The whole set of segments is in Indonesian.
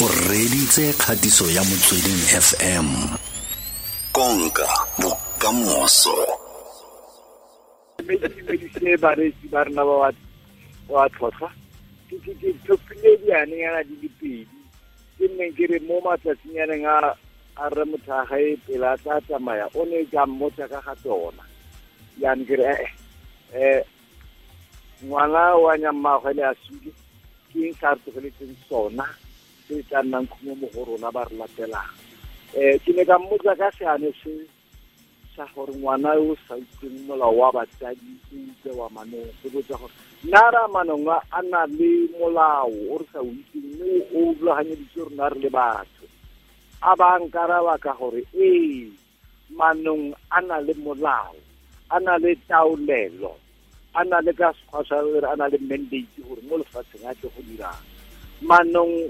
o reditse kgatiso ya motsweding fm konka bokamoso. Medisine baresi ba rena ba wa tlhotlhwa. Ke tlhophile dianengana di le pedi. Ke nneng ke re mo matsatsingyaneng a a re motho a gae pele a tla tsamaya o ne ka mmotsa ka ga tsona. Yane ke re ee ngwana wa nyammagwe le a sule ke eng sa re tlogeletseng sona se tla nnang khumo mo go rona ba re latelang um ke ne ka mmotsa ka seane se sa gore ngwana yo sa utlweng molao wa batsadi o utlwe wa manong. Ke botsa gore nna ra manong a na le molao o re sa o itseng mme o rulaganyeditse rona re le batho. A ba nkaraba ka gore ee manong a na le molao a na le taolelo a na le ka sekgwa sa re a na le mandate gore mo lefatsheng a tle go dirang manong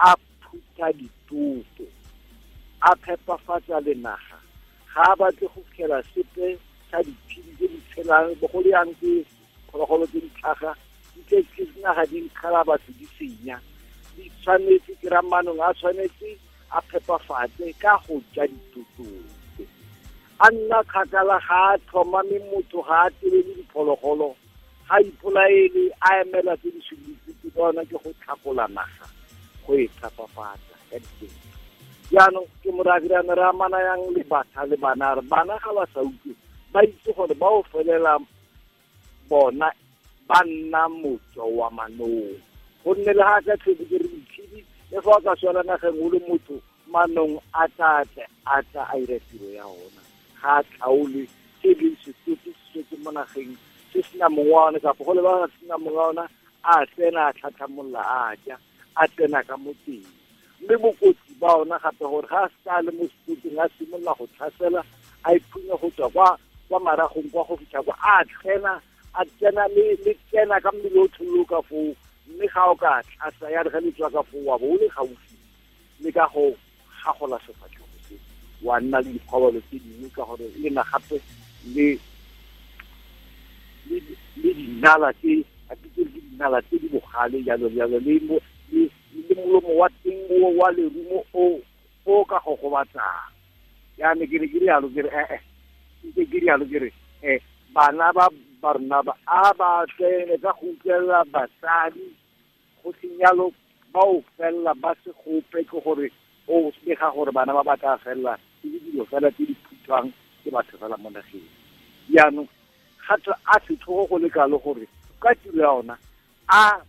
a phutha ditopo a phepafatsa le naga ga a batle go fitlhela sepe sa diphedi tse di tshelang bogolo yang ke phologolo tse di tlhaga di tle ke naga di nkgala batho di senya di tshwanetse ke ramanong a tshwanetse a phepafatse ka go ja ditotope a nna kgakala ga a tlhomame motho ga a tebele diphologolo ga ipolaele a emela tse di suditse ke bona ke go tlhakola naga go e tlhapafatsa anything jaanong ke moradirana re amana yang libat batha le bana re bana ga ba sa itse gore ba o felela bona ba nna wa manong go nne le ga ka tlhedi re itlhidi le fa ka swela nageng o le motho manong a tate a tsa a ire tiro ya ona ga a tlaole ke leng setsotse se setse mona nageng se sena mong wa one go le ba sena mong wa a tsena a tlhatlhamolola a ja a tsena ka mo teng mme bokotsi ba ona gape gore ga a seka le mo setoteng a simolola go tlhasela a iphunya go tswa kwa kwa maragong kwa go fitlha kwa a tlhena a tsena le le tsena ka mmele o thololo ka foo mme ga o ka tlhasa ya re ge le tswa ka foo wa bo o le gaufi le ka go gagola sefatlhego se wa nna le dikgobalo tse dingwe ka gore e na gape le le dinala tse a pitse le dinala tse di bogale jalo jalo le mo le molomo wa teng o wa lerumo o o ka go gobatsang. Yane ke re ke rialo ke re ee ke ke rialo ke re um bana ba ba ba a ba tsene ka go utlwelela basadi go senyalo ba o felela ba se gope ke gore o bega gore bana ba ba tla felela ke dilo fela tse di phutwang ke batho fela mo nageng. Jaanong gato a se tlhogo go le kalo gore ka tiro ya ona a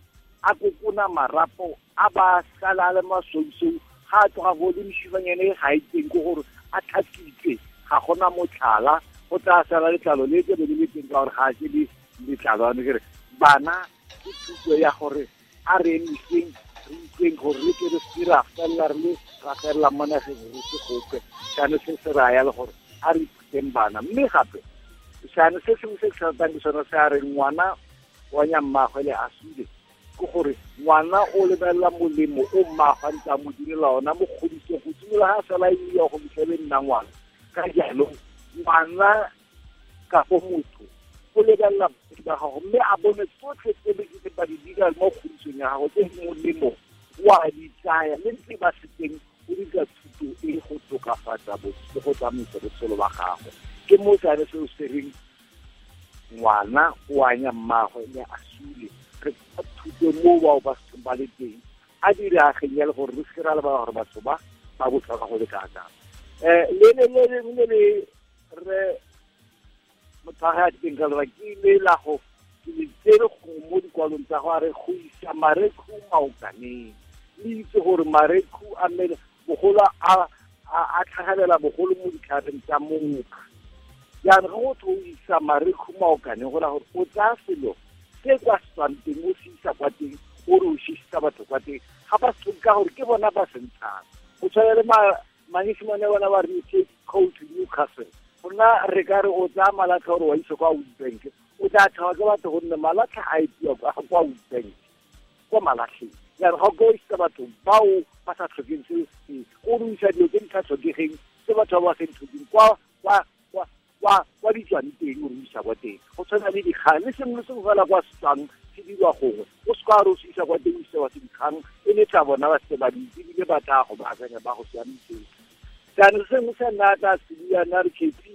a kokona marapo a ba sala le masousou ga a tloga go le mešibanyane e ga teng ke gore a tlhakitse ga gona motlhala go tla sala letlalo le tle be le teng ka gore ga a ke le letlalo ane kere bana ke thuto ya gore a re emiseng re itseng gore re ke re se ra felela re le ra felela mo nageng re se gope sane se se raya le gore a re ithuteng bana. Mme gape sane se sengwe se se ratang ke sone se a re ngwana wa nyammagwe le a sule ke gore ngwana o lebelela molemo o mmaagwe a a mo direla ona mo kgodisong go simolola ga fela e ya go fitlhele nna ngwana. Ka jalo ngwana kapo motho o lebelela ba gago mme a bone tsotlhe tse ba di dira mo kgodisong ya gago tse molemo wa di tsaya le ntse ba se teng o dira thuto e go tokafatsa le go tsamaisa botshelo ba gago. Ke mo sane se o se reng ngwana o anya mmagwe le a sule. Re thuto mo bao ba ba le teng a dirageng ya le gore re se ra le ba gore batho ba ba botlhokwa go le kaakang um le le re motho a ge a teng ka lera ke ile la go ke le tsere go mo dikwalong tsa go a re go isa mareku maokaneng le itse gore mareku a mmele bogolo a a tlhagelela bogolo mo ditlhareng tsa monkga jaanong ge go tho o isa mareku maokaneng go la gore o tsaya selo se kwa setswang teng o se isa kwa teng o re o šisitsa batho kwa teng. Ga ba se ka gore ke bona ba sentshang go tshwana le manyesemane bona ba re take coat newcastle. Gona re ka re o tsaya malatlha gore wa ise kwa witbank o tla thaba ke batho gonne malatlha a etsiwa kwa witbank kwa malatlheng jaanong ga o ka o isa batho bao ba sa tlhokeng se se o re isa dilo tse di sa tlhokegeng se batho ba ba sa tlhokeng kwa kwa kwa kwa ditswane teng o isa kwa teng. Go tshwana sengwe fela kwa setswang se di isiwa gongwe o se o se isa kwa teng wa se e le tla bona ba se ba ebile ba tla go baakanya ba go jaanong sengwe se nna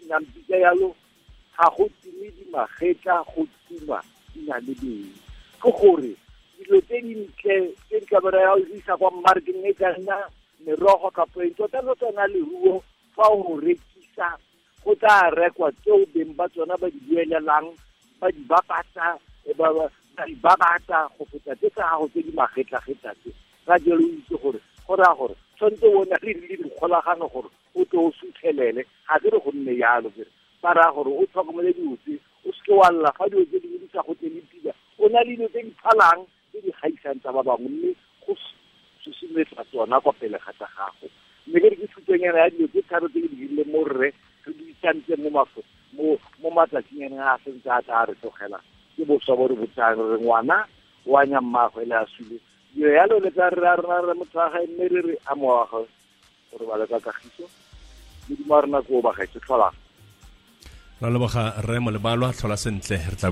nampika yalo ga go time dimagetla go tuma di na le beng. Ke gore dilo tse dintle tse di isa kwa e ka nna merogo kapo tota o tla rekwa tseo beng ba tsona ba di buelelang ba di bapatsa e ba di babatsa go feta tse tsa gago tse di magetlagetla tse. Ka jalo itse gore go raya gore tshwanetse o na le le dikgolagano gore o tle o sutlhelele ga ke re go nne yalo kere ba raya gore o tlhokomele diotse o seke wa lla fa dilo tse dingwe di sa go tsene pila o na le dilo tse di phalang tse di gaisang tsa ba bangwe mme go susumetsa tsona kwa pele ga tsa gago. Mme ke re ke thutong ya dilo tse tharo tse ke di dirile mo rre tsantse mo mo matsatsing a sentse a tla re tlogela ke boswa bo re botsang re ngwana wa nya mmagwe le a sule dilo yalo le tsa re a rena re motho wa gae mme re re a gore ba le ka kagiso modimo bagaetse tlholang ra leboga rre mo lebalwa tlhola sentle re tla